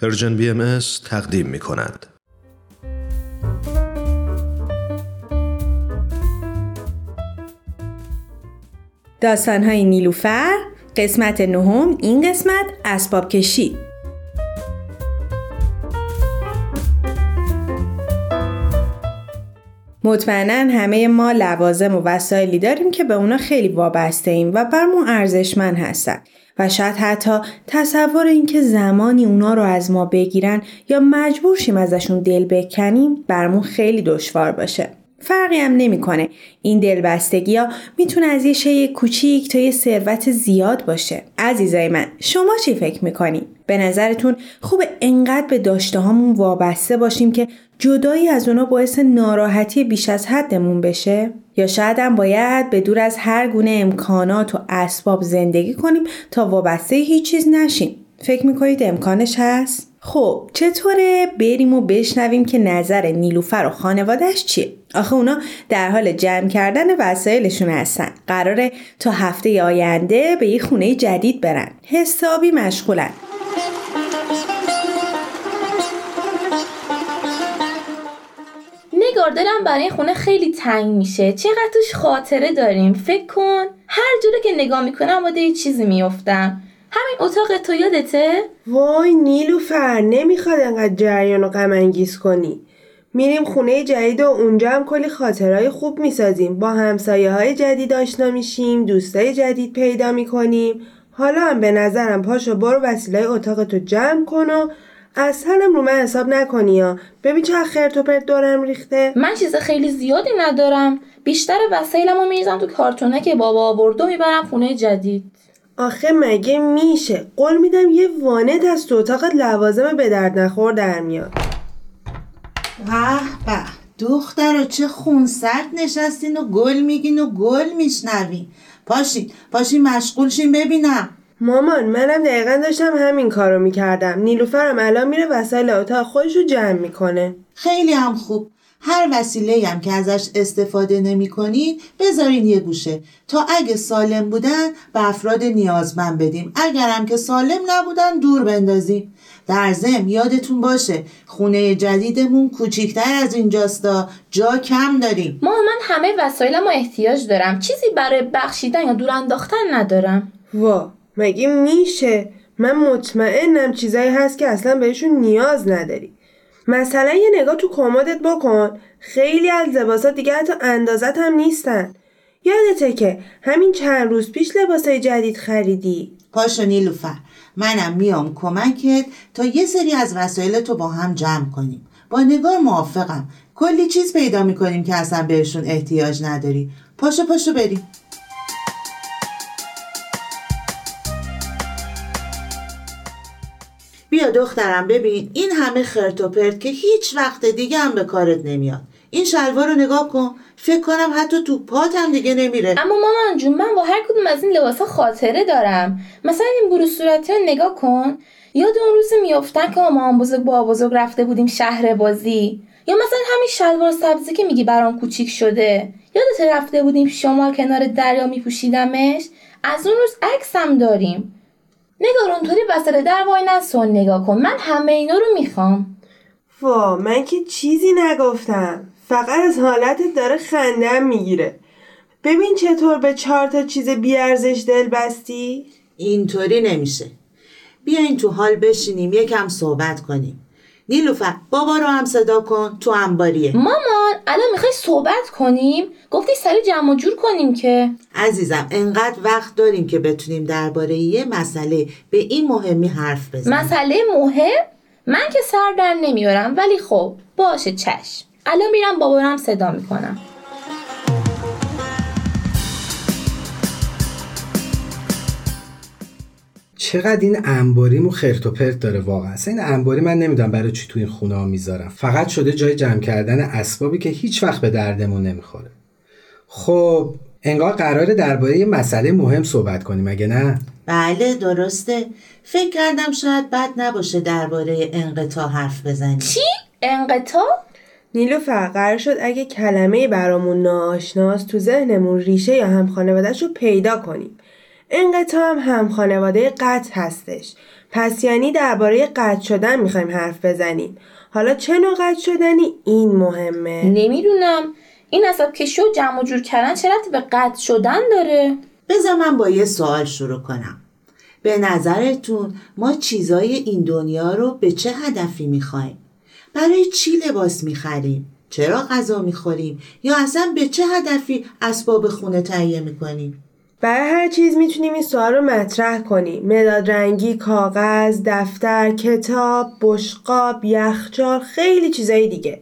Persian BM تقدیم می کند. های نیلوفر قسمت نهم این قسمت اسباب کشی مطمئنا همه ما لوازم و وسایلی داریم که به اونا خیلی وابسته ایم و برمون ارزشمند هستن و شاید حتی تصور اینکه زمانی اونا رو از ما بگیرن یا مجبور شیم ازشون دل بکنیم برمون خیلی دشوار باشه. فرقی هم نمی‌کنه. این دلبستگی ها می‌تونه از یه شی کوچیک تا یه ثروت زیاد باشه. عزیزای من شما چی فکر می‌کنید؟ به نظرتون خوب انقدر به داشته هامون وابسته باشیم که جدایی از اونا باعث ناراحتی بیش از حدمون بشه؟ یا شاید هم باید به دور از هر گونه امکانات و اسباب زندگی کنیم تا وابسته هیچ چیز نشیم. فکر می‌کنید امکانش هست؟ خب چطوره بریم و بشنویم که نظر نیلوفر و خانوادهش چیه؟ آخه اونا در حال جمع کردن وسایلشون هستن. قراره تا هفته آینده به یه خونه جدید برن. حسابی مشغولن. نگار دلم برای خونه خیلی تنگ میشه. چقدر توش خاطره داریم. فکر کن. هر جوره که نگاه می‌کنم باده یه چیزی میفتم همین اتاق تو یادته؟ وای نیلوفر نمی‌خواد انقدر جریان و غم انگیز کنی. میریم خونه جدید و اونجا هم کلی خاطرهای خوب می‌سازیم. با همسایه های جدید آشنا میشیم دوستای جدید پیدا می‌کنیم. حالا هم به نظرم پاشو برو وسیله اتاق تو جمع کن و اصلا رو من حساب نکنی ها. ببین چه خرت و پرت دارم ریخته. من چیز خیلی زیادی ندارم. بیشتر وسایلم رو میریزم تو کارتونه که بابا آورد و می‌برم خونه جدید. آخه مگه میشه؟ قول میدم یه وانت از تو اتاقت لوازم به درد نخور در میاد. به به دختر چه خونسرد نشستین و گل میگین و گل میشنوین. پاشین پاشین مشغول شین ببینم. مامان منم دقیقا داشتم همین کارو می‌کردم. نیلوفرم الان میره وسایل اتاق خودش رو جمع می‌کنه. خیلی هم خوب. هر وسیله هم که ازش استفاده نمی کنید بذارین یه گوشه. تا اگه سالم بودن به افراد نیازمند بدیم. اگرم که سالم نبودن دور بندازیم. در زم یادتون باشه خونه جدیدمون کوچیکتر از اینجاستا. جا کم داریم. ما من همه وسایلم احتیاج دارم. چیزی برای بخشیدن یا دور انداختن ندارم. وا. مگه میشه؟ من مطمئنم چیزایی هست که اصلا بهشون نیاز نداری. مثلا یه نگاه تو کمدت بکن. خیلی از لباسات دیگه حتی اندازت هم نیستن. یادته که همین چند روز پیش لباسای جدید خریدی. پاشو نیلوفر منم میام کمکت تا یه سری از وسایل تو با هم جمع کنیم. با نگار موافقم. کلی چیز پیدا می‌کنیم که اصلا بهشون احتیاج نداری. پاشو پاشو بریم. بیا دخترم ببین این همه خرت و پرت که هیچ وقت دیگه هم به کارت نمیاد. این شلوار رو نگاه کن. فکر کنم حتی تو پات هم دیگه نمیره. اما مامان جون من با هر کدوم از این لباسا خاطره دارم. مثلا این برو صورتی نگاه کن. یاد اون روز میافتن که ما بزرگ با بزرگ رفته بودیم شهر بازی. یا مثلا همین شلوار سبزی که میگی برام کوچیک شده. یادت رفته بودیم شمال کنار دریا میپوشیدمش؟ از اون روز عکسم داریم. نگار اونطوری وسط در وای نسون نگاه کن. من همه اینا رو می‌خوام. وا من که چیزی نگفتم. فقط از حالتت داره خندم می‌گیره. ببین چطور به چهار تا چیز بیارزش دل بستی؟ اینطوری نمیشه. بیاین تو حال بشینیم یکم صحبت کنیم. نیلوفر بابا رو هم صدا کن تو انباریه مامان الان می‌خوای صحبت کنیم؟ گفتی سری جمع جور کنیم که. عزیزم انقدر وقت داریم که بتونیم درباره یه مسئله به این مهمی حرف بزنیم. مسئله مهم؟ من که سر در نمیارم ولی خب باشه چشم. الان میرم بابا رو هم صدا می‌کنم. چقدر این انباریم و خرت و پرت داره واقعا؟ اصلا این انباری من نمی‌دونم برای چی تو این خونه ها می‌ذارم. فقط شده جای جمع کردن اسبابی که هیچ وقت به دردمون نمی‌خوره. خب انگار قراره درباره یه مسئله مهم صحبت کنیم اگه نه؟ بله درسته. فکر کردم شاید بد نباشه درباره انقطاع حرف بزنیم. چی؟ انقطاع؟ نیلو قرار شد اگه کلمه برامون ناآشناست تو ذهنمون ریشه یا هم خانوادهش رو پیدا کنیم. انقطاع هم هم خانواده قطع هستش پس یعنی درباره قطع شدن می‌خوایم حرف بزنیم حالا چه نوع قطع شدنی این مهمه نمی‌دونم این عصب کشی و جمع و جور کردن چه ربطی به قطع شدن داره بذار من با یه سوال شروع کنم به نظرتون ما چیزای این دنیا رو به چه هدفی می‌خوایم؟ برای چی لباس می‌خریم؟ چرا غذا می‌خوریم؟ یا اصلا به چه هدفی اسباب خونه تهیه می‌کنیم؟ برای هر چیز می‌تونیم این سوال رو مطرح کنیم. مداد رنگی، کاغذ، دفتر، کتاب، بشقاب، یخچال خیلی چیزای دیگه.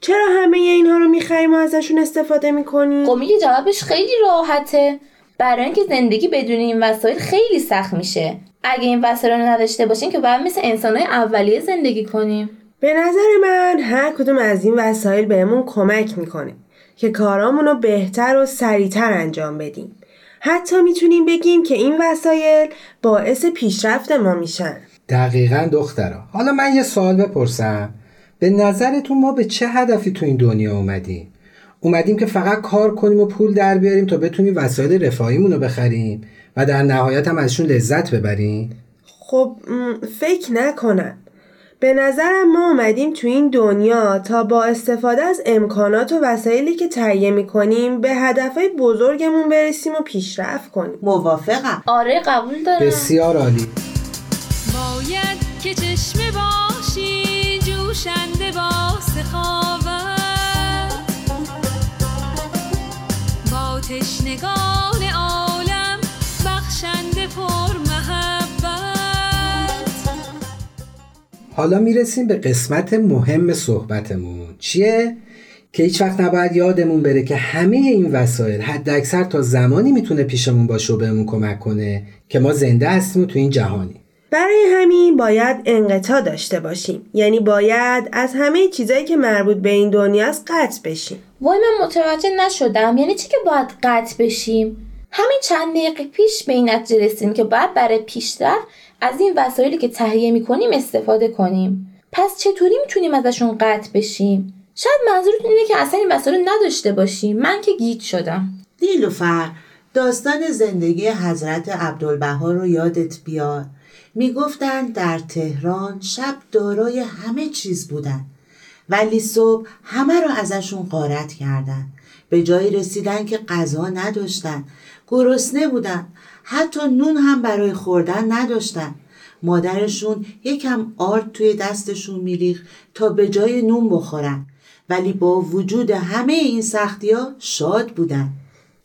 چرا همه اینها رو می‌خریم و ازشون استفاده می‌کنیم؟ خب میگه جوابش خیلی راحته. برای اینکه زندگی بدون این وسایل خیلی سخت میشه. اگه این وسایل رو نداشته باشیم که باید مثل انسانهای اولیه زندگی کنیم. به نظر من هر کدوم از این وسایل بهمون کمک می‌کنه که کارامون رو بهتر و سریعتر انجام بدیم. حتی می‌تونیم بگیم که این وسایل باعث پیشرفت ما میشن. دقیقا دخترا حالا من یه سوال بپرسم. به نظرتون ما به چه هدفی تو این دنیا اومدیم؟ اومدیم که فقط کار کنیم و پول در بیاریم تا بتونیم وسایل رفاهیمون رو بخریم و در نهایت هم ازشون لذت ببریم؟ خب فکر نکنم. به نظرم ما اومدیم تو این دنیا تا با استفاده از امکانات و وسایلی که تهیه می‌کنیم به هدفهای بزرگمون برسیم و پیشرفت کنیم. موافقم. آره قبول دارم. بسیار عالی. باید که چشمه باشی جوشنده با سخاوت. با تشنگان عالم بخشنده پر حالا می‌رسیم به قسمت مهم صحبتمون. چیه؟ که هیچ وقت نباید یادمون بره که همه این وسایل حد اکثر تا زمانی می‌تونه پیشمون باشه و بهمون کمک کنه که ما زنده هستیم و تو این جهانی. برای همین باید انقطاع داشته باشیم. یعنی باید از همه چیزایی که مربوط به این دنیاست قطع بشیم. وای من متوجه نشدم. یعنی چی که باید قطع بشیم؟ همین چند دقیقه پیش به این نتیجه رسیدیم که باید برای پیشرفت از این وسایلی که تهیه می‌کنیم استفاده کنیم. پس چطوری می‌تونیم ازشون قطع بشیم؟ شاید منظورتون اینه که اصلا این وسایل نداشته باشیم. من که گیج شدم. نیلوفر داستان زندگی حضرت عبدالبها رو یادت بیار می‌گفتند در تهران شب دارای همه چیز بودن ولی صبح همه رو ازشون غارت کردن. به جایی رسیدن که غذا نداشتن. گرسنه بودن. حتی نون هم برای خوردن نداشتن. مادرشون یکم آرد توی دستشون میریخ تا به جای نون بخورن. ولی با وجود همه این سختی ها شاد بودن.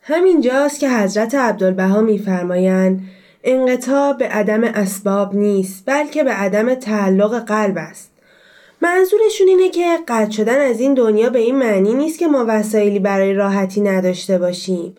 همینجاست که حضرت عبدالبها میفرمایند انقطاع به عدم اسباب نیست بلکه به عدم تعلق قلب است. منظورشون اینه که قطع شدن از این دنیا به این معنی نیست که ما وسایلی برای راحتی نداشته باشیم.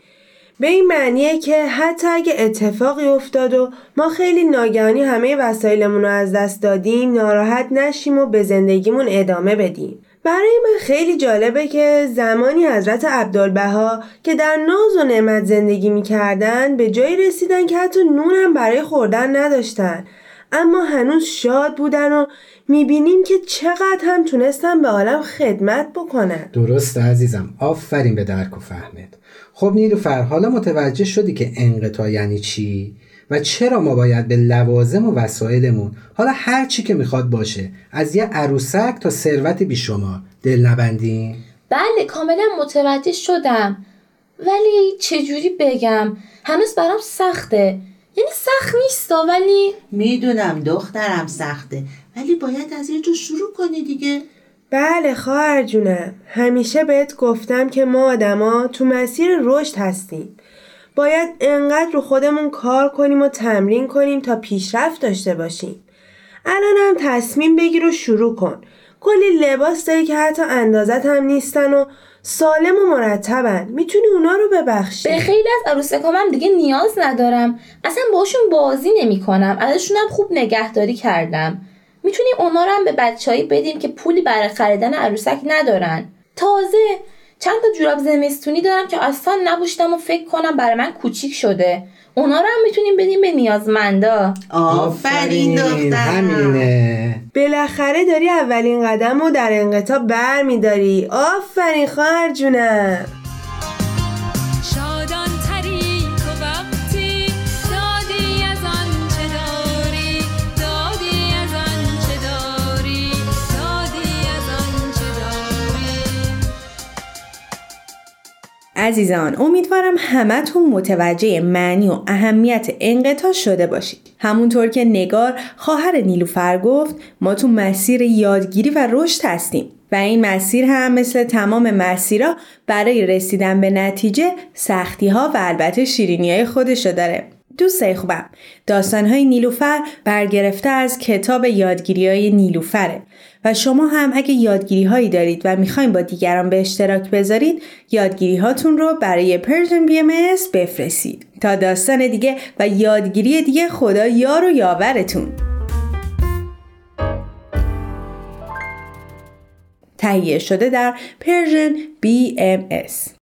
به این معنیه که حتی اگه اتفاقی افتاد و ما خیلی ناگهانی همه وسایلمون رو از دست دادیم ناراحت نشیم و به زندگیمون ادامه بدیم. برای من خیلی جالبه که زمانی حضرت عبدالبها که در ناز و نعمت زندگی می‌کردن به جایی رسیدن که حتی نون هم برای خوردن نداشتن. اما هنوز شاد بودن و می‌بینیم که چقدر هم تونستن به عالم خدمت بکنن. درسته عزیزم. آفرین به درک و فهمت. خب نیلوفر حالا متوجه شدی که انقطاع یعنی چی؟ و چرا ما باید به لوازم و وسایلمون حالا هر چی که می‌خواد باشه از یه عروسک تا ثروت بیشمار دل نبندیم بله کاملا متوجه شدم. ولی چجوری بگم؟ هنوز برام سخته. یعنی سخت نیستا ولی می‌دونم دخترم سخته ولی باید از یه جا شروع کنی دیگه. بله خواهر جونم. همیشه بهت گفتم که ما آدما تو مسیر رشد هستیم. باید انقدر رو خودمون کار کنیم و تمرین کنیم تا پیشرفت داشته باشیم. الان هم تصمیم بگیر و شروع کن. کلی لباس داری که حتی اندازت هم نیستن و سالم و مرتبن. می‌تونی اونا رو ببخشی. به خیلی از عروسکام هم دیگه نیاز ندارم. اصلا باشون بازی نمی کنم ازشون هم خوب نگهداری کردم. می‌تونیم اونا رو هم به بچههایی بدیم که پولی برای خریدن عروسک ندارن. تازه چند تا جوراب زمستونی دارم که اصلا نبوشتم و فکر کنم برای من کوچیک شده. اونا رو هم می‌تونیم بدیم به نیازمندا. آفرین دخترم همینه. بالاخره داری اولین قدم رو در انقطاع بر میداری آفرین خواهر جونم. عزیزان امیدوارم همتون متوجه معنی و اهمیت انقطاع شده باشید. همونطور که نگار خواهر نیلوفر گفت ما تو مسیر یادگیری و رشد هستیم و این مسیر هم مثل تمام مسیرها برای رسیدن به نتیجه سختی ها و البته شیرینی های خودشو داره. دوستای خوبم داستانهای نیلوفر برگرفته از کتاب یادگیری های نیلوفره. و شما هم اگه یادگیری هایی دارید و می‌خواین با دیگران به اشتراک بذارید یادگیری هاتون رو برای Persian BM بفرستید. تا داستان دیگه و یادگیری دیگه خدا یار و یاورتون. تهیه شده در پرژن BMS